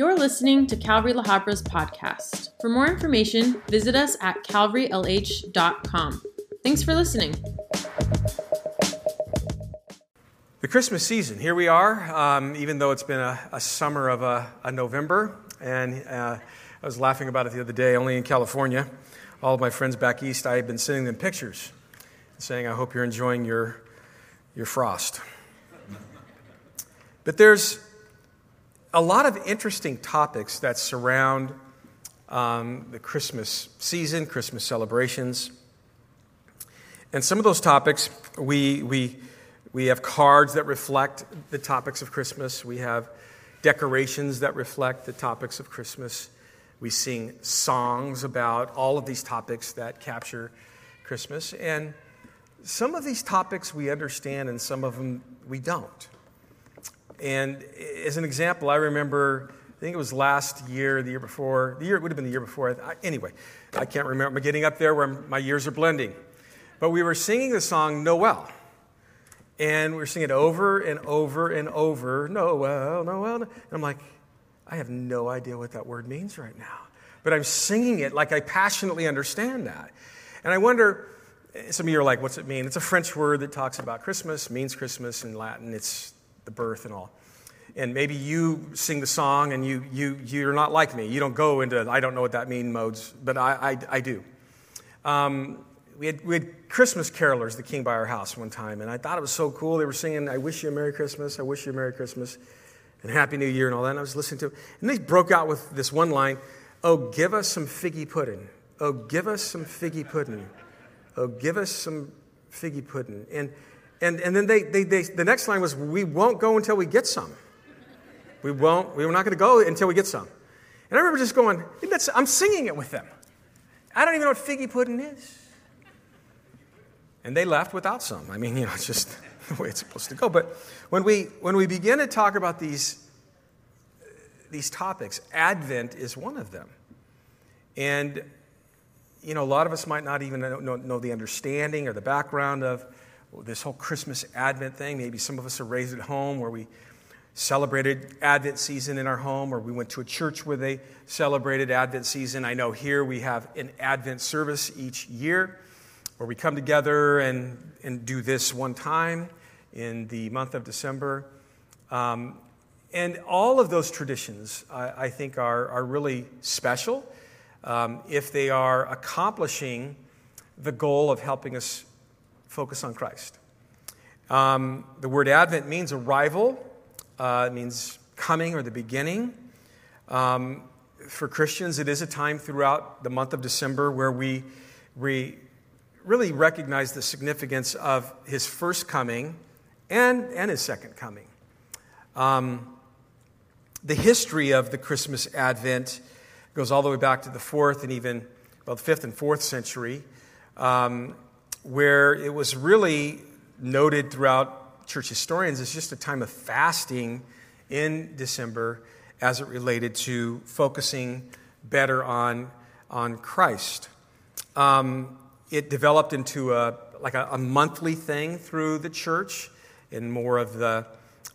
You're listening to Calvary La Habra's podcast. For more information, visit us at calvarylh.com. Thanks for listening. The Christmas season, here we are, um, even though it's been a, a summer of a, a November. And uh, I was laughing about it the other day, only in California. All of my friends back east, I have been sending them pictures saying, I hope you're enjoying your, your frost. But there's a lot of interesting topics that surround um, the Christmas season, Christmas celebrations. And some of those topics, we, we, we have cards that reflect the topics of Christmas. We have decorations that reflect the topics of Christmas. We sing songs about all of these topics that capture Christmas. And some of these topics we understand, and some of them we don't. And as an example, I remember, I think it was last year, the year before, the year, it would have been the year before. I, anyway, I can't remember. I'm getting up there where my years are blending. But we were singing the song Noel. And we were singing it over and over and over Noel, Noel. And I'm like, I have no idea what that word means right now. But I'm singing it like I passionately understand that. And I wonder, some of you are like, what's it mean? It's a French word that talks about Christmas, means Christmas in Latin. It's the birth and all. And maybe you sing the song and you, you, you're not like me. You don't go into, I don't know what that means modes, but I, I, I do. Um, we, had, we had Christmas carolers that came by our house one time, and I thought it was so cool. They were singing, I wish you a Merry Christmas, I wish you a Merry Christmas, and Happy New Year, and all that. And I was listening to it. And they broke out with this one line Oh, give us some figgy pudding. Oh, give us some figgy pudding. Oh, give us some figgy pudding. And and, and then they, they, they, the next line was, We won't go until we get some. We won't, we're not going to go until we get some. And I remember just going, I'm singing it with them. I don't even know what figgy pudding is. And they left without some. I mean, you know, it's just the way it's supposed to go. But when we, when we begin to talk about these, these topics, Advent is one of them. And, you know, a lot of us might not even know, know, know the understanding or the background of this whole Christmas Advent thing. Maybe some of us are raised at home where we celebrated Advent season in our home, or we went to a church where they celebrated Advent season. I know here we have an Advent service each year where we come together and, and do this one time in the month of December. Um, and all of those traditions, I, I think, are, are really special um, if they are accomplishing the goal of helping us focus on Christ. Um, the word Advent means arrival, uh, it means coming or the beginning. Um, for Christians, it is a time throughout the month of December where we, we really recognize the significance of his first coming and, and his second coming. Um, the history of the Christmas Advent goes all the way back to the fourth and even, well, the fifth and fourth century. Um, where it was really noted throughout church historians as just a time of fasting in December as it related to focusing better on, on Christ. Um, it developed into a, like a, a, monthly thing through the church in more of the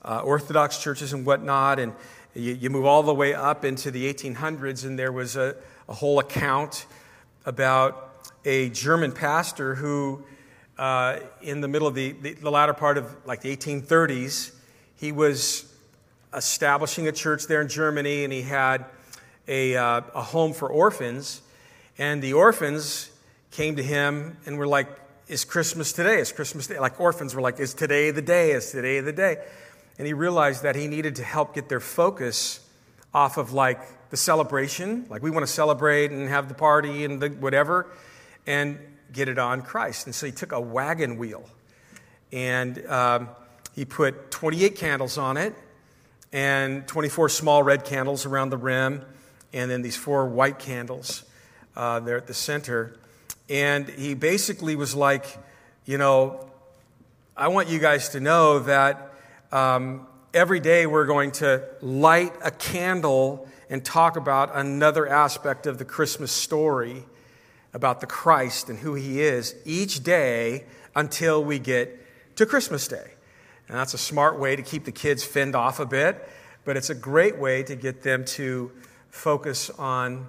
uh, Orthodox churches and whatnot. And you, you, move all the way up into the 1800s, and there was a, a whole account about a German pastor who, uh, in the middle of the, the, the, latter part of like the 1830s, he was establishing a church there in Germany and he had a, uh, a home for orphans. And the orphans came to him and were like, Is Christmas today? Is Christmas day? Like orphans were like, Is today the day? Is today the day? And he realized that he needed to help get their focus off of like the celebration, like we want to celebrate and have the party and the whatever, and get it on Christ. And so he took a wagon wheel and um, he put 28 candles on it and 24 small red candles around the rim, and then these four white candles uh, there at the center. And he basically was like, you know, I want you guys to know that um, every day we're going to light a candle and talk about another aspect of the Christmas story about the Christ and who he is each day until we get to Christmas Day. And that's a smart way to keep the kids fend off a bit. but it's a great way to get them to focus on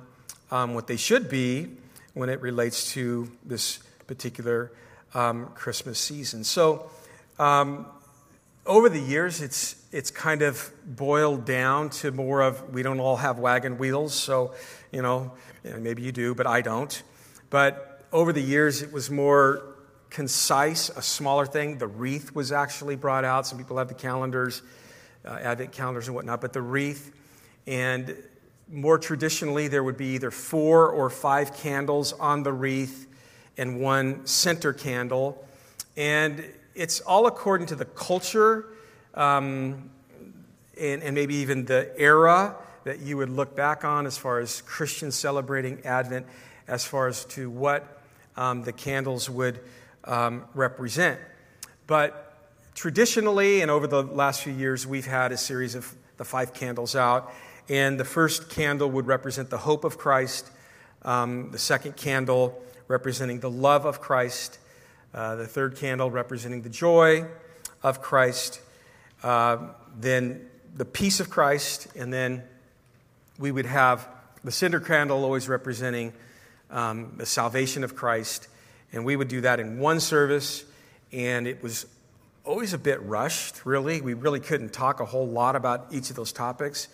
um, what they should be when it relates to this particular um, Christmas season. So, um, over the years, it's, it's kind of boiled down to more of we don't all have wagon wheels, so, you know, maybe you do, but I don't. But over the years, it was more concise, a smaller thing. The wreath was actually brought out. Some people have the calendars, uh, Advent calendars and whatnot, but the wreath. And more traditionally, there would be either four or five candles on the wreath and one center candle. And it's all according to the culture um, and, and maybe even the era that you would look back on as far as Christians celebrating Advent, as far as to what um, the candles would um, represent. But traditionally, and over the last few years, we've had a series of the five candles out. And the first candle would represent the hope of Christ, um, the second candle representing the love of Christ, uh, the third candle representing the joy of Christ, uh, then the peace of Christ, and then we would have the cinder candle always representing um, the salvation of Christ. And we would do that in one service, and it was always a bit rushed, really. We really couldn't talk a whole lot about each of those topics.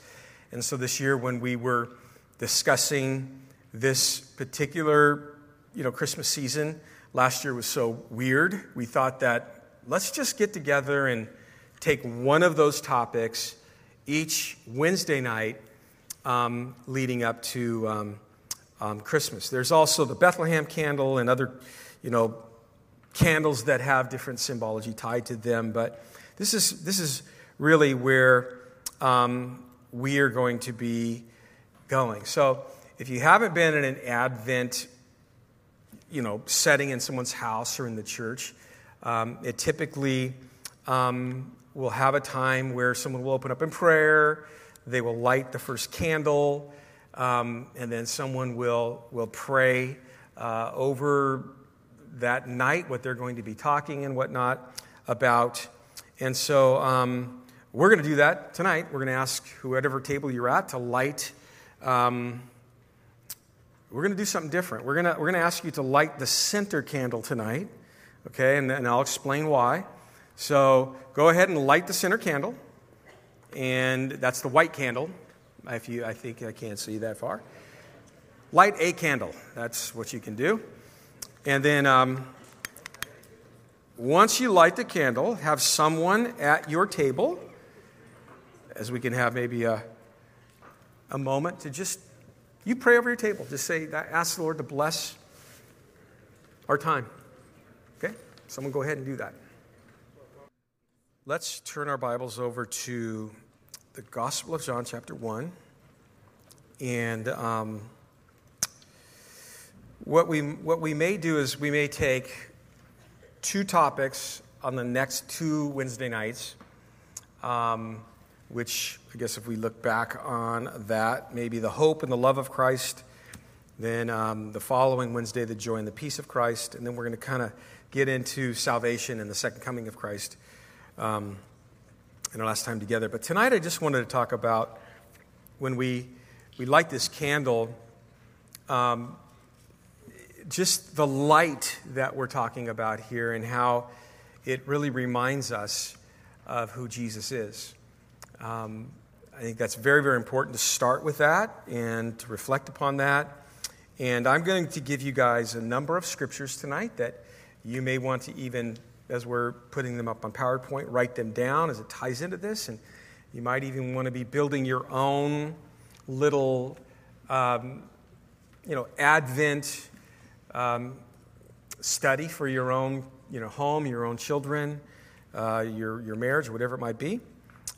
And so this year, when we were discussing this particular you know, Christmas season, last year was so weird, we thought that let's just get together and take one of those topics each Wednesday night um, leading up to um, um, Christmas. There's also the Bethlehem candle and other, you know, candles that have different symbology tied to them. But this is this is really where um, we are going to be going. So if you haven't been in an Advent, you know, setting in someone's house or in the church, um, it typically um, will have a time where someone will open up in prayer they will light the first candle, um, and then someone will, will pray uh, over that night what they're going to be talking and whatnot about. And so um, we're going to do that tonight. We're going to ask whatever table you're at to light. Um, we're going to do something different. We're going to, we're going to ask you to light the center candle tonight, okay? And, and I'll explain why. So go ahead and light the center candle and that's the white candle. If you, I think I can't see that far. Light a candle. That's what you can do. And then um, once you light the candle, have someone at your table, as we can have maybe a, a moment to just, you pray over your table. Just say, ask the Lord to bless our time. Okay? Someone go ahead and do that. Let's turn our Bibles over to the Gospel of John, chapter 1. And um, what, we, what we may do is we may take two topics on the next two Wednesday nights, um, which I guess if we look back on that, maybe the hope and the love of Christ. Then um, the following Wednesday, the joy and the peace of Christ. And then we're going to kind of get into salvation and the second coming of Christ. Um, in our last time together. But tonight I just wanted to talk about when we, we light this candle, um, just the light that we're talking about here and how it really reminds us of who Jesus is. Um, I think that's very, very important to start with that and to reflect upon that. And I'm going to give you guys a number of scriptures tonight that you may want to even as we're putting them up on PowerPoint, write them down as it ties into this. And you might even want to be building your own little, um, you know, Advent um, study for your own, you know, home, your own children, uh, your, your marriage, whatever it might be.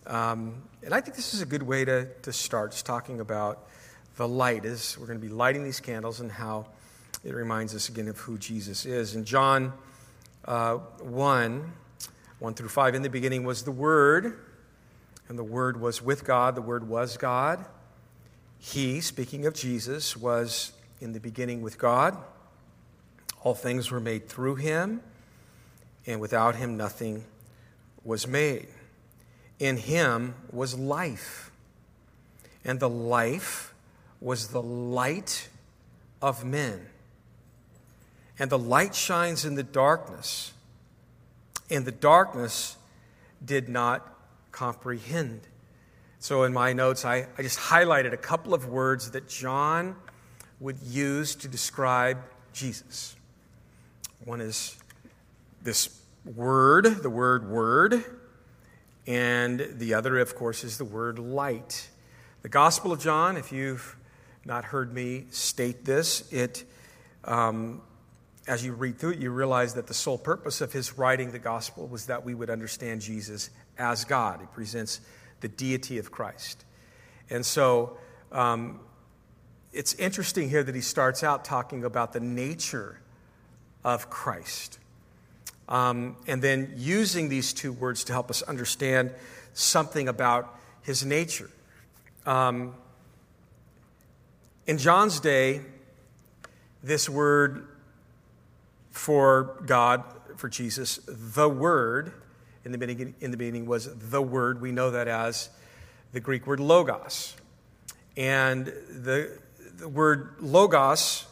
Um, and I think this is a good way to, to start, just talking about the light. Is we're going to be lighting these candles and how it reminds us again of who Jesus is. And John uh, 1 1 through 5. In the beginning was the Word, and the Word was with God, the Word was God. He, speaking of Jesus, was in the beginning with God. All things were made through him, and without him nothing was made. In him was life, and the life was the light of men. And the light shines in the darkness, and the darkness did not comprehend. So, in my notes, I, I just highlighted a couple of words that John would use to describe Jesus. One is this word, the word word, and the other, of course, is the word light. The Gospel of John, if you've not heard me state this, it um, as you read through it, you realize that the sole purpose of his writing the gospel was that we would understand Jesus as God. He presents the deity of Christ. And so um, it's interesting here that he starts out talking about the nature of Christ. Um, and then using these two words to help us understand something about his nature. Um, in John's day, this word for God, for Jesus. The Word in the beginning, in the beginning was the Word. We know that as the Greek word logos. And the, the word logos,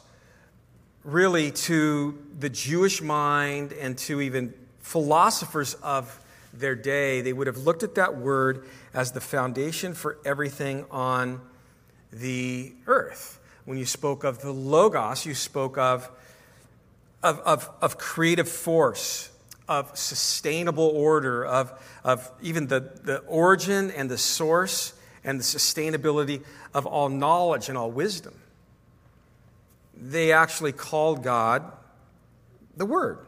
really to the Jewish mind and to even philosophers of their day, they would have looked at that word as the foundation for everything on the earth. When you spoke of the Logos, you spoke of of, of, of creative force, of sustainable order, of, of even the, the origin and the source and the sustainability of all knowledge and all wisdom. They actually called God the Word.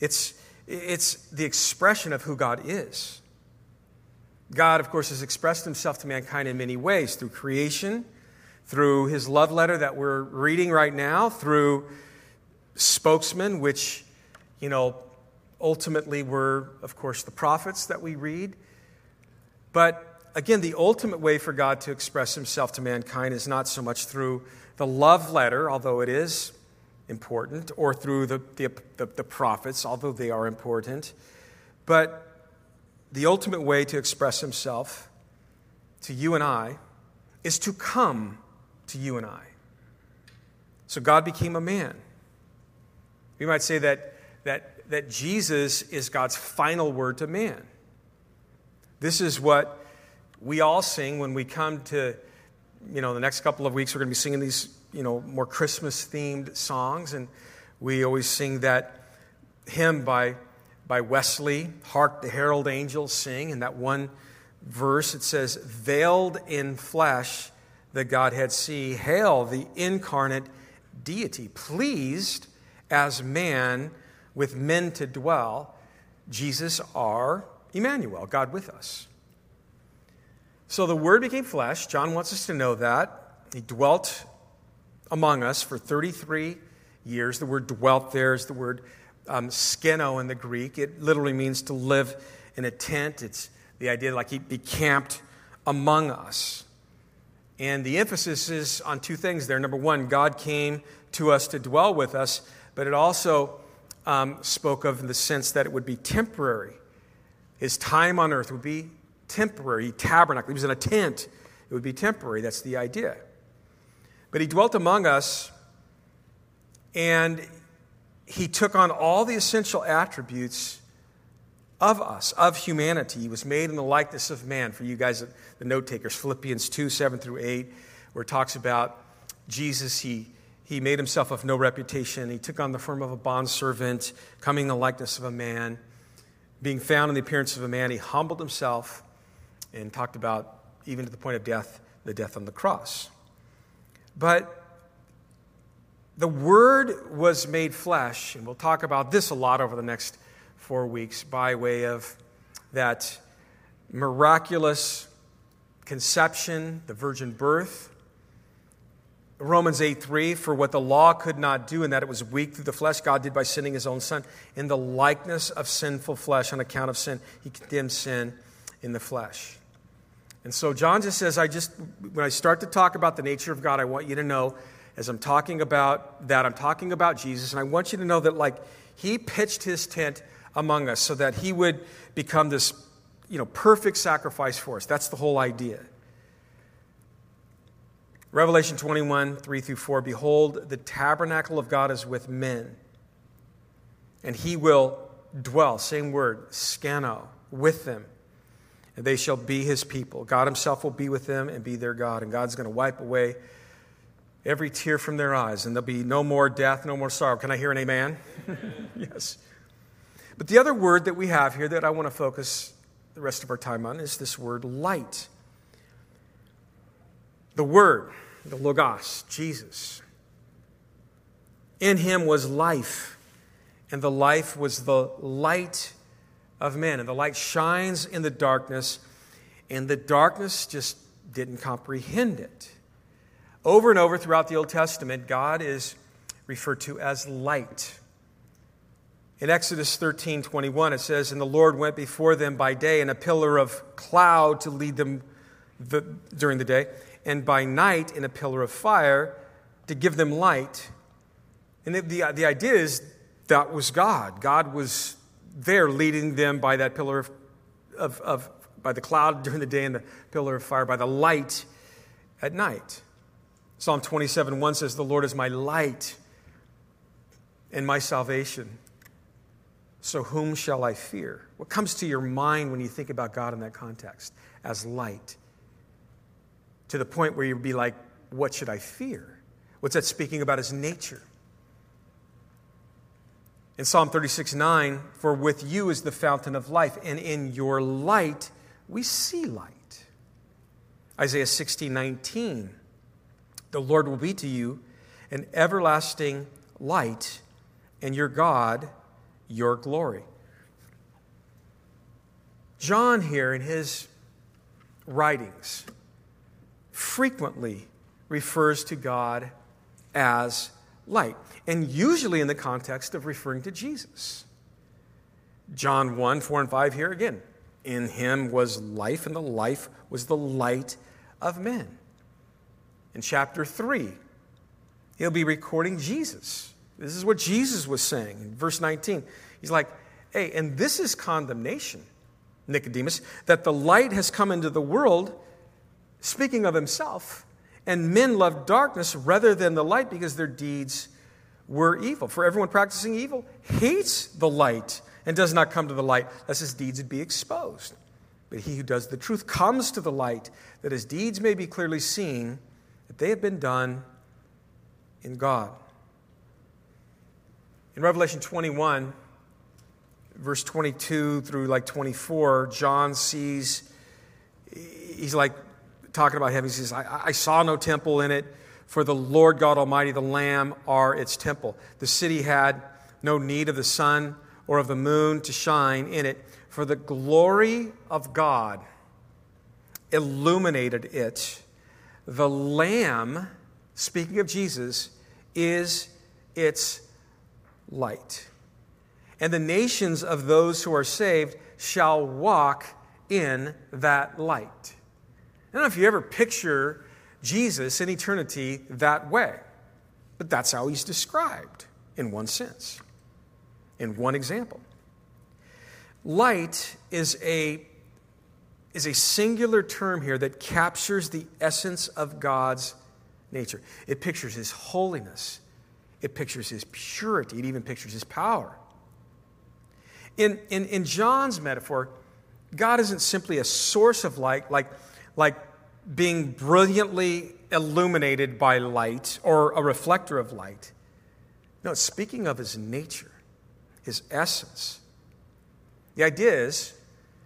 It's, it's the expression of who God is. God, of course, has expressed himself to mankind in many ways through creation, through his love letter that we're reading right now, through spokesmen, which, you know, ultimately were, of course, the prophets that we read. But again, the ultimate way for God to express himself to mankind is not so much through the love letter, although it is important, or through the, the, the, the prophets, although they are important. But the ultimate way to express himself to you and I is to come to you and I. So God became a man. We might say that, that, that Jesus is God's final word to man. This is what we all sing when we come to, you know, the next couple of weeks, we're going to be singing these, you know, more Christmas themed songs. And we always sing that hymn by, by Wesley, Hark the Herald Angels Sing. In that one verse, it says, Veiled in flesh, the Godhead see. Hail the incarnate deity, pleased as man with men to dwell, Jesus our Emmanuel, God with us. So the Word became flesh. John wants us to know that. He dwelt among us for 33 years. The word dwelt there is the word um, skeno in the Greek. It literally means to live in a tent. It's the idea like he, be camped among us. And the emphasis is on two things there. Number one, God came to us to dwell with us but it also um, spoke of in the sense that it would be temporary. His time on earth would be temporary. tabernacle. he was in a tent. It would be temporary. That's the idea. But he dwelt among us, and he took on all the essential attributes of us, of humanity. He was made in the likeness of man. For you guys, the note takers, Philippians 2 7 through 8, where it talks about Jesus, he he made himself of no reputation. He took on the form of a bondservant, coming in the likeness of a man. Being found in the appearance of a man, he humbled himself and talked about, even to the point of death, the death on the cross. But the Word was made flesh, and we'll talk about this a lot over the next four weeks by way of that miraculous conception, the virgin birth, Romans 8 3, for what the law could not do, in that it was weak through the flesh, God did by sending his own Son. In the likeness of sinful flesh, on account of sin, he condemned sin in the flesh. And so John just says, I just, when I start to talk about the nature of God, I want you to know, as I'm talking about that, I'm talking about Jesus, and I want you to know that, like, he pitched his tent among us so that he would become this, you know, perfect sacrifice for us. That's the whole idea. Revelation 21, 3 through 4 Behold, the tabernacle of God is with men, and he will dwell, same word, skano, with them, and they shall be his people. God himself will be with them and be their God, and God's going to wipe away every tear from their eyes, and there'll be no more death, no more sorrow. Can I hear an amen? yes. But the other word that we have here that I want to focus the rest of our time on is this word light. The Word, the Logos, Jesus. In him was life, and the life was the light of men. And the light shines in the darkness, and the darkness just didn't comprehend it. Over and over throughout the Old Testament, God is referred to as light. In Exodus 13 21, it says, And the Lord went before them by day in a pillar of cloud to lead them the, during the day, and by night in a pillar of fire to give them light. And the, the, the idea is that was God. God was there leading them by that pillar of, of, of, by the cloud during the day and the pillar of fire, by the light at night. Psalm 27 1 says, The Lord is my light and my salvation. So whom shall I fear? What comes to your mind when you think about God in that context? As light to the point where you'd be like, what should I fear? What's that speaking about his nature? In Psalm 36 9, for with you is the fountain of life, and in your light we see light. Isaiah 60 19, the Lord will be to you an everlasting light, and your God your glory. John, here in his writings, frequently refers to God as light, and usually in the context of referring to Jesus. John 1 4 and 5 here again. In him was life, and the life was the light of men. In chapter 3, he'll be recording Jesus. This is what Jesus was saying in verse 19. He's like, hey, and this is condemnation, Nicodemus, that the light has come into the world speaking of himself. And men loved darkness rather than the light because their deeds were evil. For everyone practicing evil hates the light and does not come to the light, lest his deeds would be exposed. But he who does the truth comes to the light, that his deeds may be clearly seen, that they have been done in God. In Revelation 21, verse 22 through like 24, John sees, he's like, talking about heaven, he says, I, I saw no temple in it, for the Lord God Almighty, the Lamb, are its temple. The city had no need of the sun or of the moon to shine in it, for the glory of God illuminated it. The Lamb, speaking of Jesus, is its light. And the nations of those who are saved shall walk in that light. I don't know if you ever picture Jesus in eternity that way, but that's how he's described in one sense, in one example. Light is a, is a singular term here that captures the essence of God's nature. It pictures his holiness, it pictures his purity, it even pictures his power. In, in, in John's metaphor, God isn't simply a source of light, like like being brilliantly illuminated by light or a reflector of light. No, speaking of his nature, his essence. The idea is,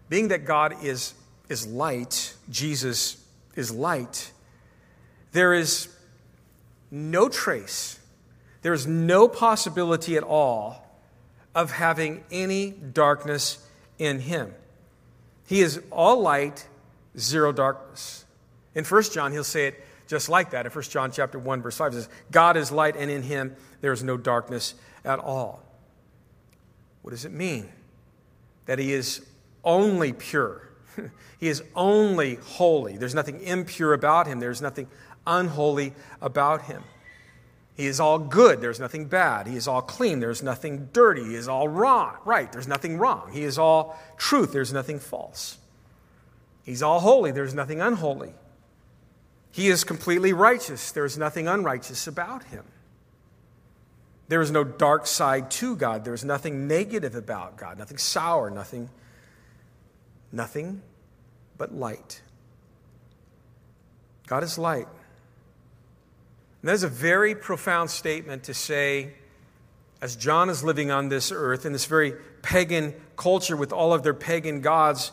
being that God is, is light, Jesus is light, there is no trace, there is no possibility at all of having any darkness in him. He is all light zero darkness. In 1 John, he'll say it just like that. In 1 John chapter 1, verse 5, it says, God is light, and in him there is no darkness at all. What does it mean? That he is only pure. he is only holy. There's nothing impure about him. There's nothing unholy about him. He is all good. There's nothing bad. He is all clean. There's nothing dirty. He is all wrong. Right. There's nothing wrong. He is all truth. There's nothing false. He's all holy, there's nothing unholy. He is completely righteous. There is nothing unrighteous about him. There is no dark side to God. There is nothing negative about God, nothing sour, nothing, nothing but light. God is light. And that is a very profound statement to say, as John is living on this earth in this very pagan culture with all of their pagan gods,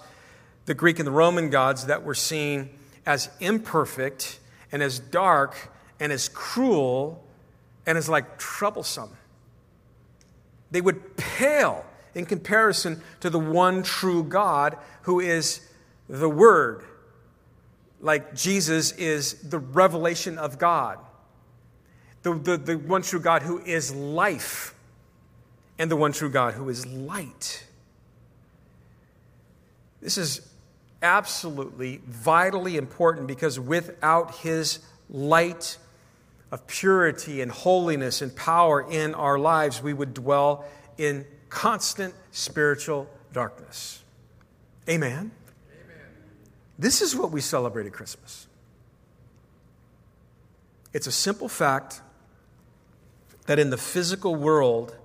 the Greek and the Roman gods that were seen as imperfect and as dark and as cruel and as like troublesome. They would pale in comparison to the one true God who is the Word. Like Jesus is the revelation of God, the, the, the one true God who is life, and the one true God who is light. This is absolutely vitally important because without His light, of purity and holiness and power in our lives, we would dwell in constant spiritual darkness. Amen? Amen. This is what we celebrate at Christmas. It's a simple fact that in the physical world,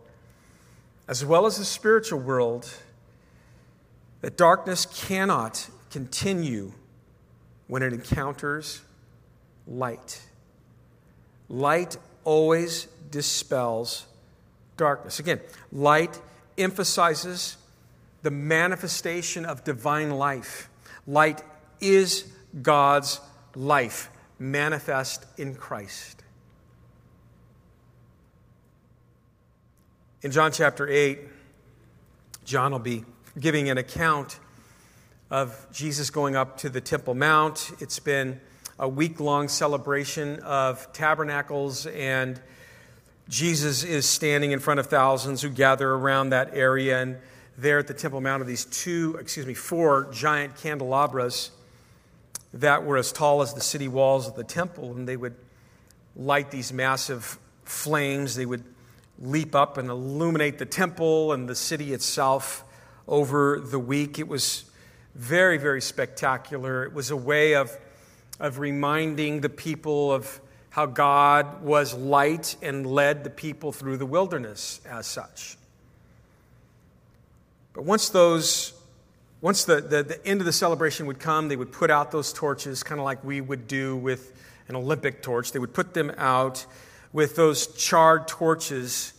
as well as the spiritual world, that darkness cannot continue when it encounters light. Light always dispels darkness. Again, light emphasizes the manifestation of divine life. Light is God's life manifest in Christ. In John chapter 8, John will be giving an account of Jesus going up to the Temple Mount. It's been a week long celebration of tabernacles, and Jesus is standing in front of thousands who gather around that area. And there at the Temple Mount are these two, excuse me, four giant candelabras that were as tall as the city walls of the temple, and they would light these massive flames. They would leap up and illuminate the temple and the city itself over the week. It was very, very spectacular. It was a way of of reminding the people of how God was light and led the people through the wilderness as such. But once those once the, the, the, end of the celebration would come, they would put out those torches, kind of like we would do with an Olympic torch. They would put them out with those charred torches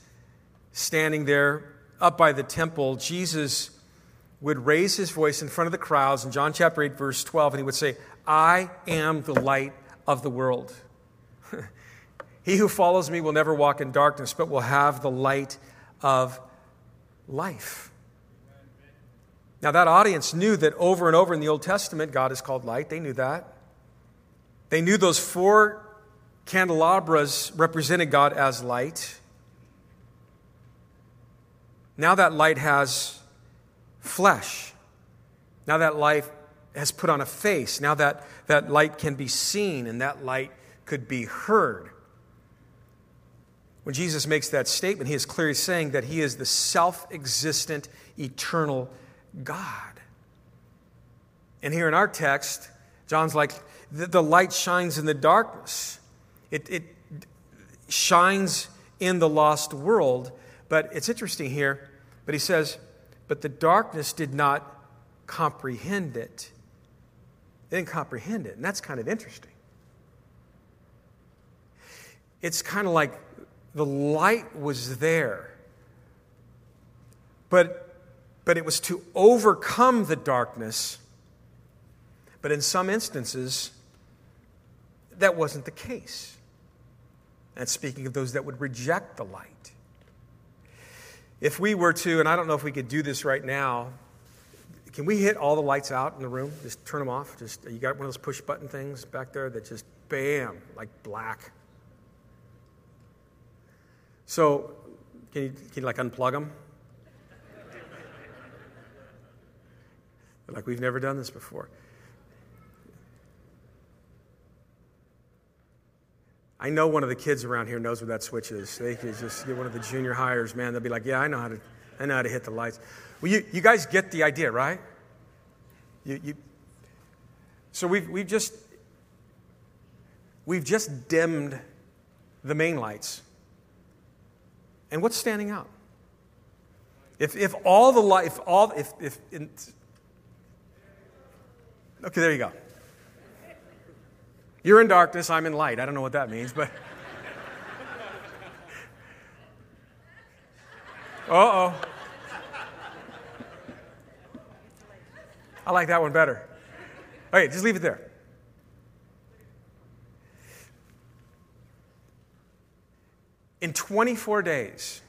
standing there up by the temple. Jesus would raise his voice in front of the crowds in John chapter 8, verse 12, and he would say, I am the light of the world. he who follows me will never walk in darkness, but will have the light of life. Now, that audience knew that over and over in the Old Testament, God is called light. They knew that. They knew those four candelabras represented God as light. Now that light has flesh. Now that life has put on a face. Now that, that light can be seen and that light could be heard. When Jesus makes that statement, he is clearly saying that he is the self existent, eternal God. And here in our text, John's like, the, the light shines in the darkness. It, it shines in the lost world. But it's interesting here, but he says, but the darkness did not comprehend it. They didn't comprehend it, and that's kind of interesting. It's kind of like the light was there, but, but it was to overcome the darkness. But in some instances, that wasn't the case. And speaking of those that would reject the light. If we were to, and I don't know if we could do this right now, can we hit all the lights out in the room? Just turn them off. Just you got one of those push button things back there that just bam, like black. So, can you, can you like unplug them? like we've never done this before. I know one of the kids around here knows where that switch is. They could just get one of the junior hires, man. They'll be like, "Yeah, I know how to, I know how to hit the lights." Well, you, you guys get the idea, right? You, you, so we've, we've just, we've just dimmed the main lights. And what's standing out? If, if all the light, if all, if, if, in, okay, there you go. You're in darkness, I'm in light. I don't know what that means, but. Uh oh. I like that one better. Okay, just leave it there. In 24 days,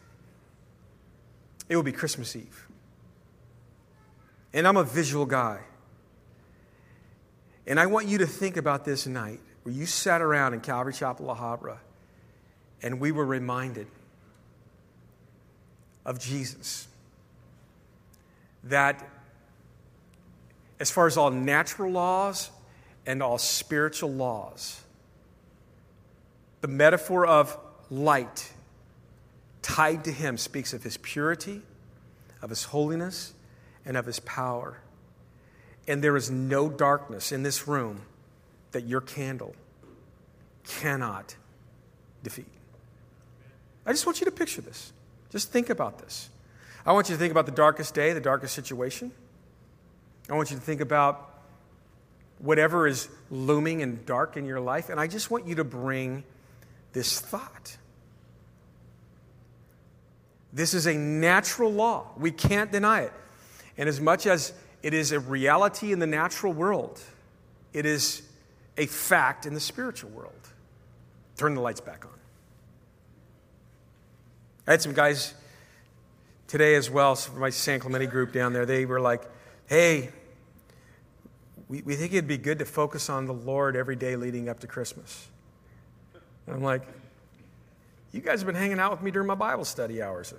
it will be Christmas Eve. And I'm a visual guy. And I want you to think about this night where you sat around in Calvary Chapel La Habra and we were reminded of Jesus. That as far as all natural laws and all spiritual laws, the metaphor of light tied to him speaks of his purity, of his holiness, and of his power. And there is no darkness in this room that your candle cannot defeat. I just want you to picture this. Just think about this. I want you to think about the darkest day, the darkest situation. I want you to think about whatever is looming and dark in your life. And I just want you to bring this thought. This is a natural law. We can't deny it. And as much as it is a reality in the natural world, it is a fact in the spiritual world. Turn the lights back on. I had some guys today as well from my San Clemente group down there. They were like, hey, we, we think it'd be good to focus on the Lord every day leading up to Christmas. And I'm like, you guys have been hanging out with me during my Bible study hours.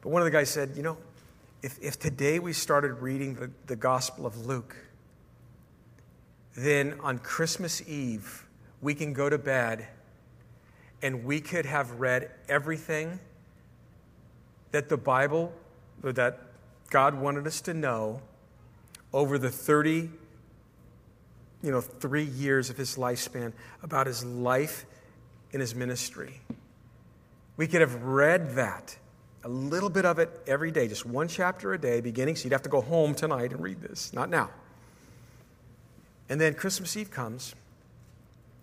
But one of the guys said, you know, if, if today we started reading the, the Gospel of Luke, then on Christmas Eve, we can go to bed and we could have read everything that the Bible, that God wanted us to know over the 30, you know, three years of his lifespan about his life and his ministry. We could have read that, a little bit of it every day, just one chapter a day, beginning. So you'd have to go home tonight and read this, not now. And then Christmas Eve comes,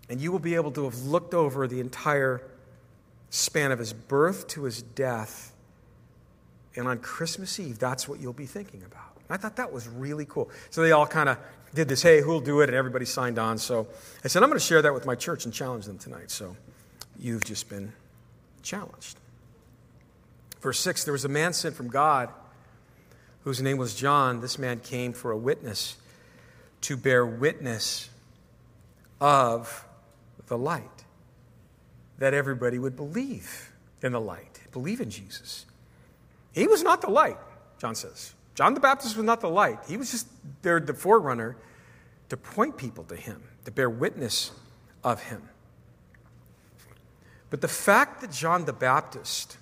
and you will be able to have looked over the entire span of his birth to his death. And on Christmas Eve, that's what you'll be thinking about. I thought that was really cool. So they all kind of did this, hey, who'll do it? And everybody signed on. So I said, I'm going to share that with my church and challenge them tonight. So you've just been challenged. Verse 6 There was a man sent from God whose name was John. This man came for a witness to bear witness of the light, that everybody would believe in the light, believe in Jesus. He was not the light, John says. John the Baptist was not the light. He was just there, the forerunner, to point people to him, to bear witness of him. But the fact that John the Baptist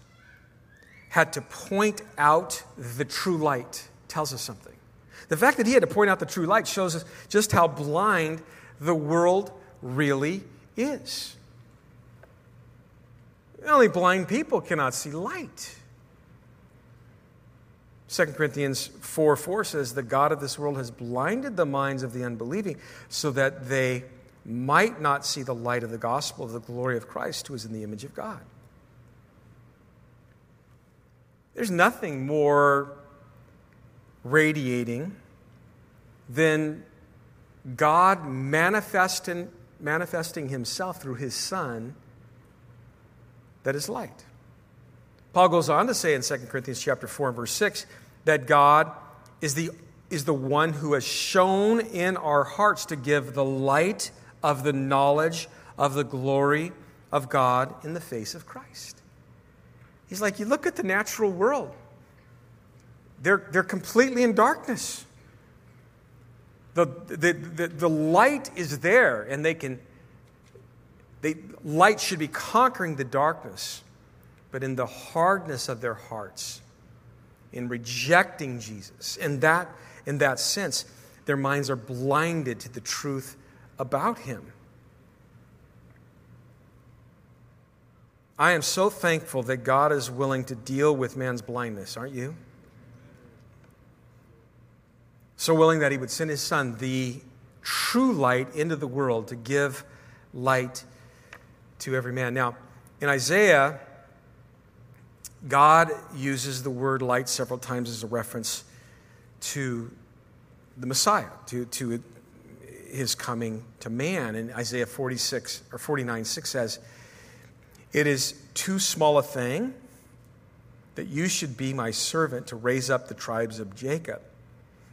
had to point out the true light tells us something. The fact that he had to point out the true light shows us just how blind the world really is. Only blind people cannot see light. 2 Corinthians 4 4 says, The God of this world has blinded the minds of the unbelieving so that they might not see the light of the gospel of the glory of Christ, who is in the image of God. There's nothing more radiating than God manifesting, manifesting himself through his Son that is light. Paul goes on to say in 2 Corinthians chapter 4 and verse 6 that God is the, is the one who has shown in our hearts to give the light of the knowledge of the glory of God in the face of Christ. He's like, you look at the natural world, they're, they're completely in darkness. The, the, the, the light is there, and they can, they, light should be conquering the darkness but in the hardness of their hearts, in rejecting Jesus. In that, in that sense, their minds are blinded to the truth about him. I am so thankful that God is willing to deal with man's blindness, aren't you? So willing that he would send his son, the true light, into the world to give light to every man. Now, in Isaiah, God uses the word light several times as a reference to the Messiah, to, to his coming to man. And Isaiah 46 or 49 6 says, It is too small a thing that you should be my servant to raise up the tribes of Jacob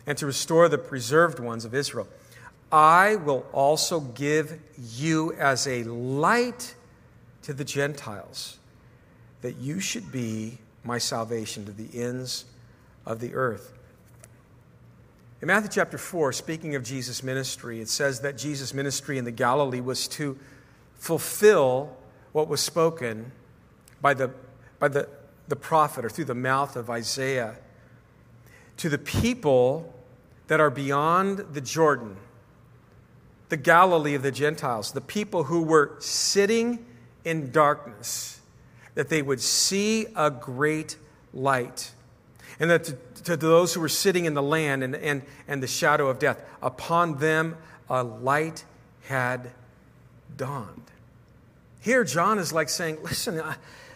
and to restore the preserved ones of Israel. I will also give you as a light to the Gentiles, that you should be my salvation to the ends of the earth. In Matthew chapter 4, speaking of Jesus' ministry, it says that Jesus' ministry in the Galilee was to fulfill what was spoken by the, by the, the prophet or through the mouth of Isaiah to the people that are beyond the Jordan, the Galilee of the Gentiles, the people who were sitting in darkness, that they would see a great light. And that to, to those who were sitting in the land and, and, and the shadow of death, upon them a light had dawned. Here, John is like saying, Listen,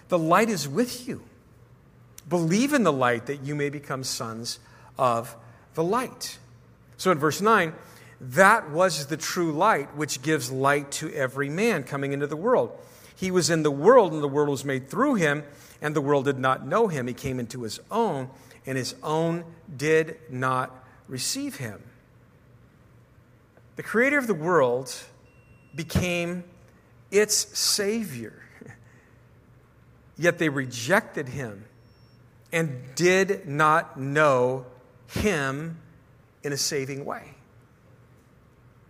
the light is with you. Believe in the light that you may become sons of the light. So in verse 9, that was the true light which gives light to every man coming into the world. He was in the world, and the world was made through him, and the world did not know him. He came into his own, and his own did not receive him. The creator of the world became its savior. Yet they rejected him and did not know him in a saving way.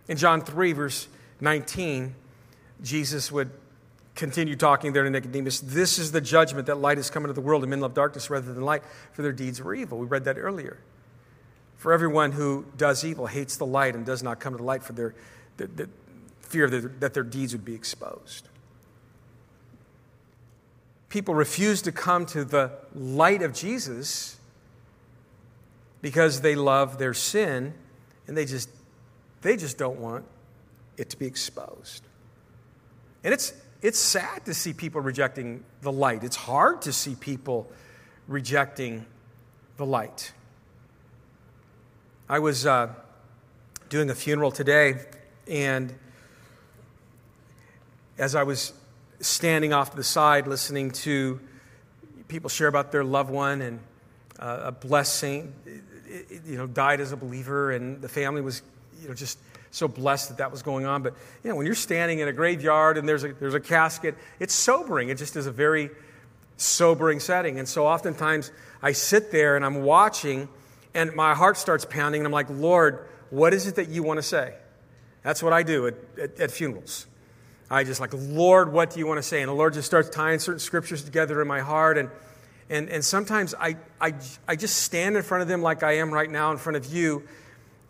In John 3, verse 19, Jesus would continue talking there to Nicodemus. This is the judgment that light has come into the world, and men love darkness rather than light, for their deeds were evil. We read that earlier. For everyone who does evil hates the light and does not come to the light for their, their, their fear that, that their deeds would be exposed. People refuse to come to the light of Jesus because they love their sin and they just they just don't want it to be exposed. And it's it's sad to see people rejecting the light. It's hard to see people rejecting the light. I was uh, doing a funeral today, and as I was standing off to the side listening to people share about their loved one and uh, a blessing you know, died as a believer, and the family was, you know, just so blessed that that was going on. But, you know, when you're standing in a graveyard and there's a, there's a casket, it's sobering. It just is a very sobering setting. And so oftentimes I sit there and I'm watching, and my heart starts pounding, and I'm like, Lord, what is it that you want to say? That's what I do at, at, at funerals. I just like, Lord, what do you want to say? And the Lord just starts tying certain scriptures together in my heart. And, and, and sometimes I, I, I just stand in front of them like I am right now in front of you.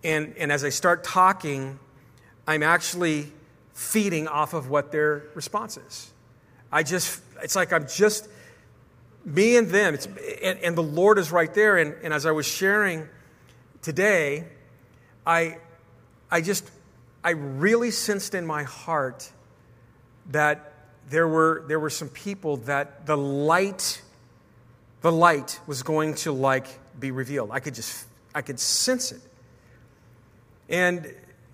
And, and as I start talking, I'm actually feeding off of what their response is. I just, it's like I'm just, me and them, it's, and, and the Lord is right there. And, and as I was sharing today, I, I just, I really sensed in my heart that there were, there were some people that the light the light was going to like be revealed. I could just, I could sense it. And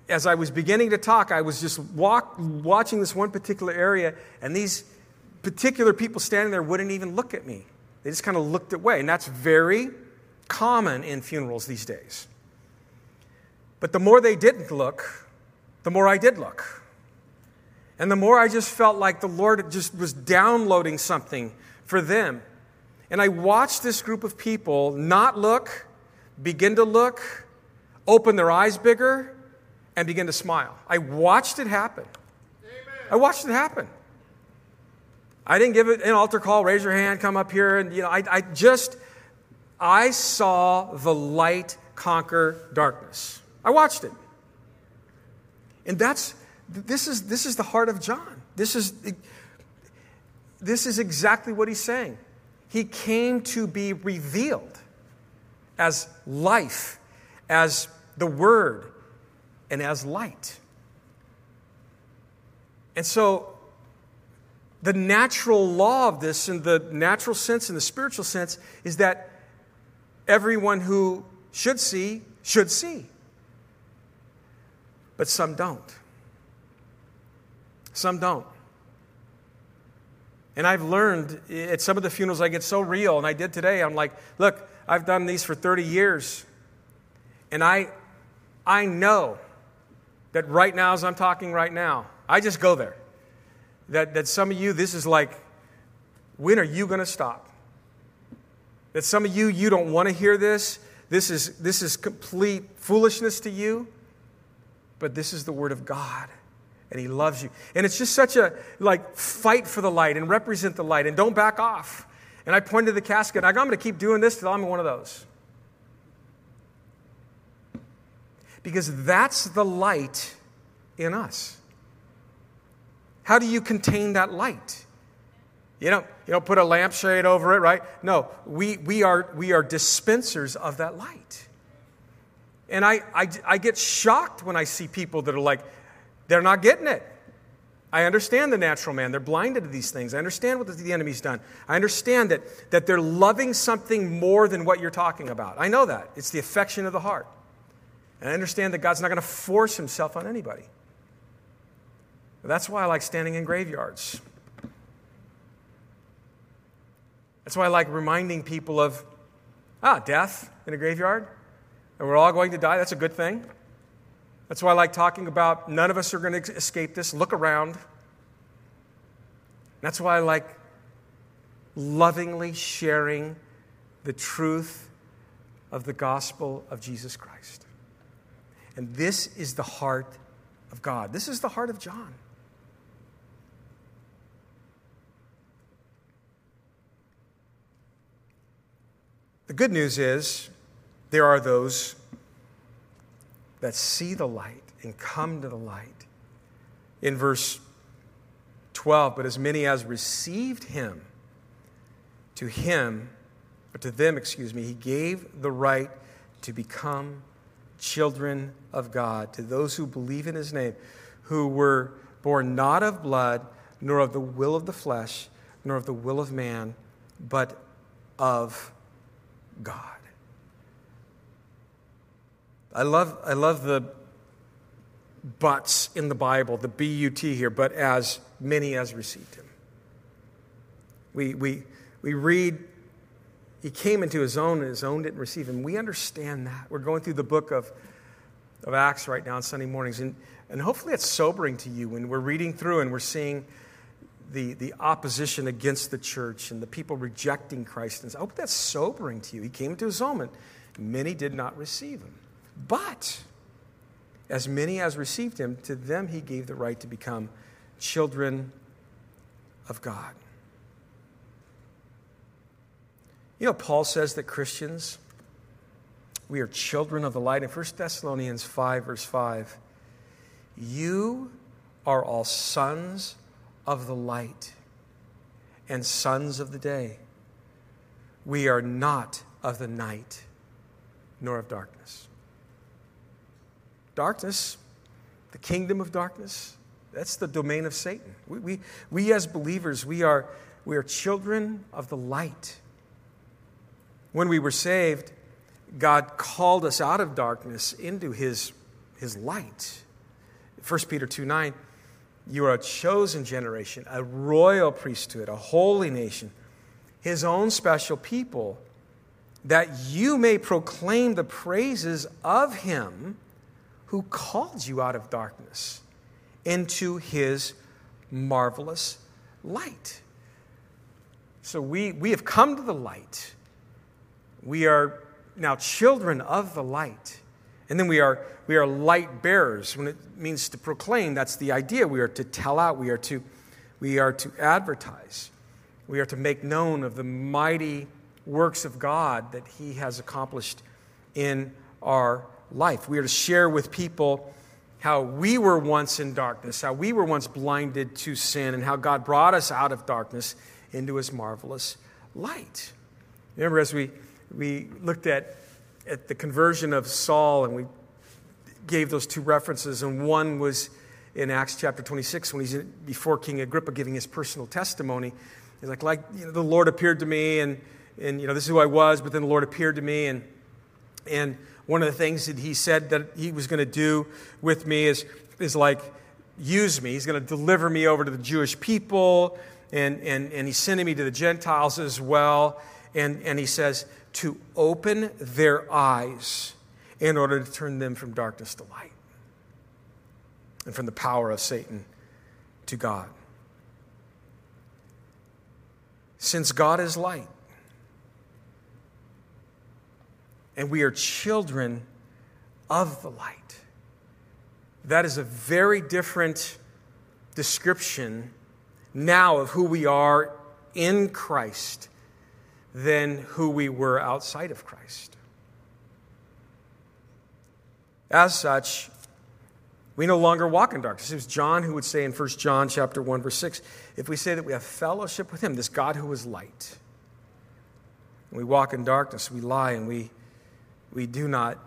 as I was beginning to talk, I was just walk, watching this one particular area, and these particular people standing there wouldn't even look at me. They just kind of looked away. And that's very common in funerals these days. But the more they didn't look, the more I did look. And the more I just felt like the Lord just was downloading something for them. And I watched this group of people not look, begin to look, open their eyes bigger, and begin to smile. I watched it happen. Amen. I watched it happen. I didn't give it an altar call, raise your hand, come up here, and you know, I, I just I saw the light conquer darkness. I watched it. And that's this is this is the heart of John. This is this is exactly what he's saying. He came to be revealed as life, as the Word, and as light. And so, the natural law of this, in the natural sense, in the spiritual sense, is that everyone who should see should see. But some don't. Some don't. And I've learned at some of the funerals, I get so real, and I did today. I'm like, look, I've done these for 30 years. And I, I know that right now, as I'm talking right now, I just go there. That, that some of you, this is like, when are you going to stop? That some of you, you don't want to hear this. This is, this is complete foolishness to you. But this is the Word of God and he loves you. And it's just such a like fight for the light and represent the light and don't back off. And I pointed to the casket. I go, I'm going to keep doing this till I'm one of those. Because that's the light in us. How do you contain that light? You don't, you don't put a lampshade over it, right? No, we, we, are, we are dispensers of that light. And I, I, I get shocked when I see people that are like, they're not getting it. I understand the natural man. They're blinded to these things. I understand what the enemy's done. I understand that, that they're loving something more than what you're talking about. I know that. It's the affection of the heart. And I understand that God's not going to force himself on anybody. But that's why I like standing in graveyards. That's why I like reminding people of, ah, death in a graveyard. And we're all going to die. That's a good thing. That's why I like talking about none of us are going to escape this. Look around. That's why I like lovingly sharing the truth of the gospel of Jesus Christ. And this is the heart of God. This is the heart of John. The good news is there are those that see the light and come to the light. In verse 12, but as many as received him, to him, or to them, excuse me, he gave the right to become children of God, to those who believe in his name, who were born not of blood, nor of the will of the flesh, nor of the will of man, but of God. I love, I love the buts in the Bible, the B U T here, but as many as received him. We, we, we read, he came into his own, and his own didn't receive him. We understand that. We're going through the book of, of Acts right now on Sunday mornings, and, and hopefully it's sobering to you when we're reading through and we're seeing the, the opposition against the church and the people rejecting Christ. And I hope that's sobering to you. He came into his own, and many did not receive him. But as many as received him, to them he gave the right to become children of God. You know, Paul says that Christians, we are children of the light. In 1 Thessalonians 5, verse 5, you are all sons of the light and sons of the day. We are not of the night nor of darkness. Darkness, the kingdom of darkness, that's the domain of Satan. We, we, we as believers, we are, we are children of the light. When we were saved, God called us out of darkness into his, his light. 1 Peter 2 9, you are a chosen generation, a royal priesthood, a holy nation, his own special people, that you may proclaim the praises of him who called you out of darkness into his marvelous light. So we, we have come to the light. We are now children of the light. And then we are, we are light bearers. When it means to proclaim, that's the idea. We are to tell out, we are to, we are to advertise, we are to make known of the mighty works of God that He has accomplished in our life. We are to share with people how we were once in darkness, how we were once blinded to sin, and how God brought us out of darkness into his marvelous light. Remember, as we, we looked at, at the conversion of Saul, and we gave those two references, and one was in Acts chapter 26 when he's before King Agrippa giving his personal testimony. He's like, like you know, the Lord appeared to me, and, and you know, this is who I was, but then the Lord appeared to me, and, and one of the things that he said that he was going to do with me is, is like, use me. He's going to deliver me over to the Jewish people, and, and, and he's sending me to the Gentiles as well. And, and he says, to open their eyes in order to turn them from darkness to light and from the power of Satan to God. Since God is light, and we are children of the light. That is a very different description now of who we are in Christ than who we were outside of Christ. As such, we no longer walk in darkness. It was John who would say in 1 John chapter 1, verse 6, if we say that we have fellowship with him, this God who is light, and we walk in darkness, we lie and we we do not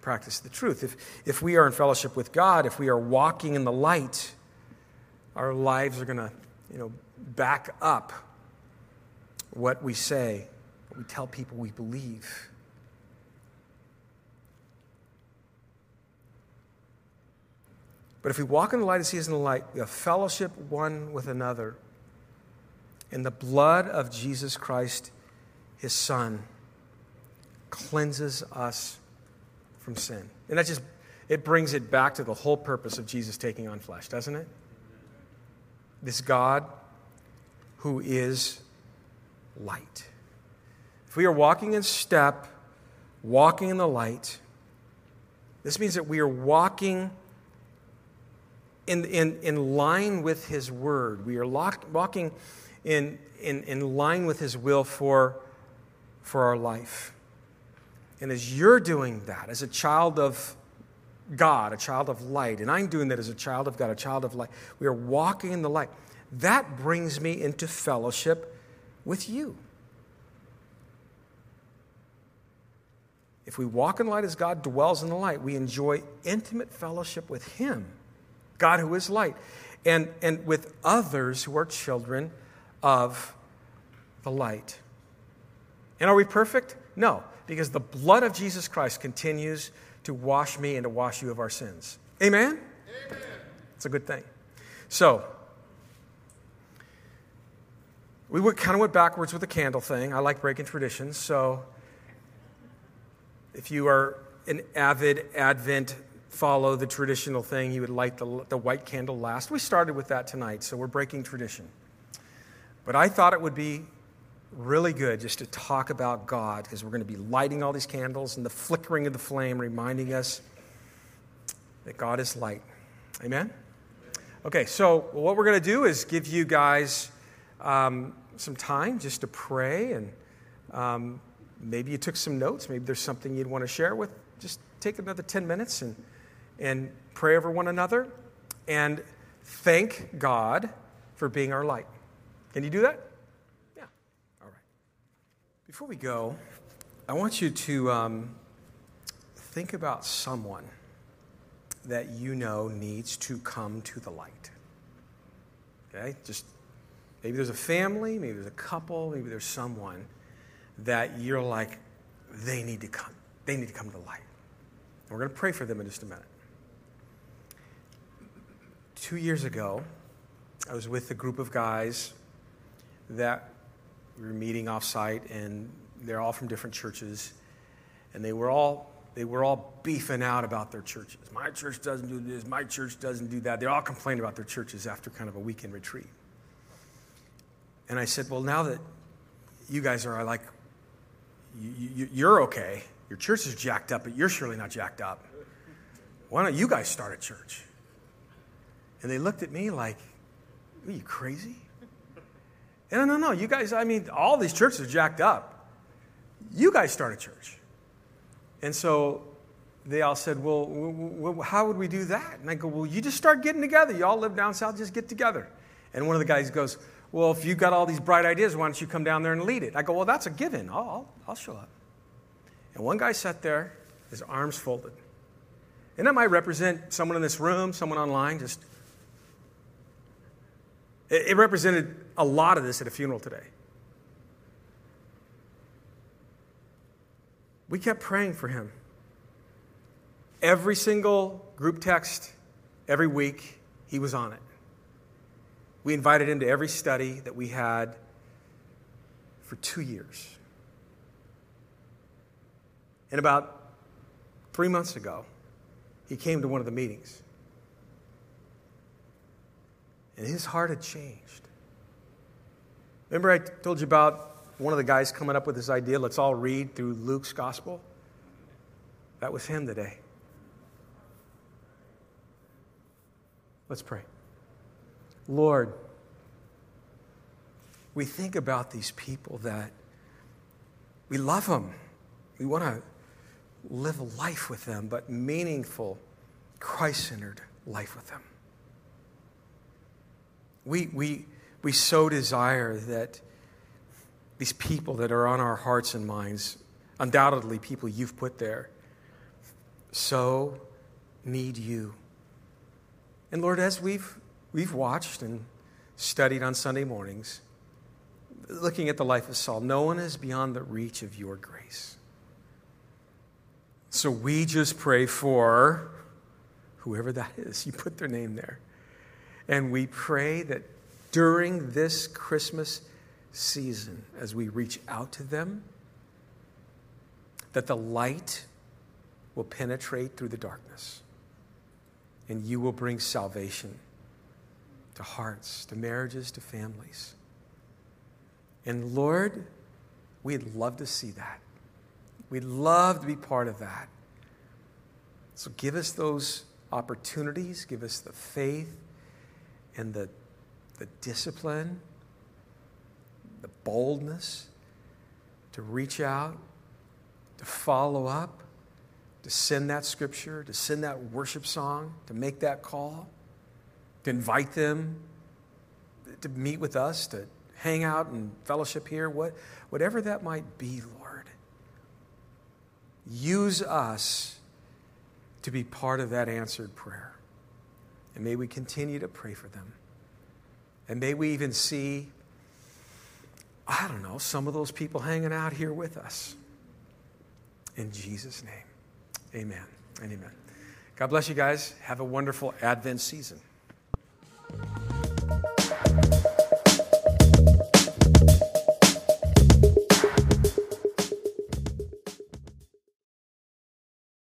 practice the truth. If, if we are in fellowship with God, if we are walking in the light, our lives are going to you know, back up what we say, what we tell people we believe. But if we walk in the light as He is in the light, we have fellowship one with another. In the blood of Jesus Christ, His Son cleanses us from sin. And that just it brings it back to the whole purpose of Jesus taking on flesh, doesn't it? This God who is light. If we are walking in step, walking in the light, this means that we are walking in, in, in line with His Word. We are lock, walking in, in, in line with His will for, for our life. And as you're doing that as a child of God, a child of light, and I'm doing that as a child of God, a child of light, we are walking in the light. That brings me into fellowship with you. If we walk in light as God dwells in the light, we enjoy intimate fellowship with Him, God who is light, and, and with others who are children of the light. And are we perfect? No because the blood of Jesus Christ continues to wash me and to wash you of our sins. Amen? Amen. It's a good thing. So, we went, kind of went backwards with the candle thing. I like breaking traditions. So, if you are an avid Advent, follow the traditional thing, you would light the, the white candle last. We started with that tonight, so we're breaking tradition. But I thought it would be really good just to talk about God because we're going to be lighting all these candles and the flickering of the flame reminding us that God is light. Amen? Okay, so what we're going to do is give you guys um, some time just to pray and um, maybe you took some notes. Maybe there's something you'd want to share with. Just take another 10 minutes and, and pray over one another and thank God for being our light. Can you do that? Before we go, I want you to um, think about someone that you know needs to come to the light. Okay? Just maybe there's a family, maybe there's a couple, maybe there's someone that you're like, they need to come. They need to come to the light. And we're going to pray for them in just a minute. Two years ago, I was with a group of guys that we were meeting off site, and they're all from different churches, and they were all they were all beefing out about their churches. My church doesn't do this. My church doesn't do that. They're all complaining about their churches after kind of a weekend retreat. And I said, well, now that you guys are like, you, you're okay. Your church is jacked up, but you're surely not jacked up. Why don't you guys start a church? And they looked at me like, are you crazy? No, no, no. You guys, I mean, all these churches are jacked up. You guys start a church. And so they all said, Well, how would we do that? And I go, Well, you just start getting together. You all live down south, just get together. And one of the guys goes, Well, if you've got all these bright ideas, why don't you come down there and lead it? I go, Well, that's a given. I'll, I'll, I'll show up. And one guy sat there, his arms folded. And that might represent someone in this room, someone online, just. It, represented a lot of this at a funeral today. We kept praying for him. Every single group text, every week, he was on it. We invited him to every study that we had for two years. And about three months ago, he came to one of the meetings. And his heart had changed. Remember, I told you about one of the guys coming up with this idea let's all read through Luke's gospel? That was him today. Let's pray. Lord, we think about these people that we love them. We want to live a life with them, but meaningful, Christ centered life with them. We, we, we so desire that these people that are on our hearts and minds, undoubtedly people you've put there, so need you. And Lord, as we've, we've watched and studied on Sunday mornings, looking at the life of Saul, no one is beyond the reach of your grace. So we just pray for whoever that is. You put their name there. And we pray that during this Christmas season, as we reach out to them, that the light will penetrate through the darkness and you will bring salvation to hearts, to marriages, to families. And Lord, we'd love to see that. We'd love to be part of that. So give us those opportunities, give us the faith and the, the discipline, the boldness to reach out, to follow up, to send that scripture, to send that worship song, to make that call, to invite them to meet with us, to hang out and fellowship here, what, whatever that might be, Lord. Use us to be part of that answered prayer. And may we continue to pray for them. And may we even see, I don't know, some of those people hanging out here with us. In Jesus' name, amen and amen. God bless you guys. Have a wonderful Advent season.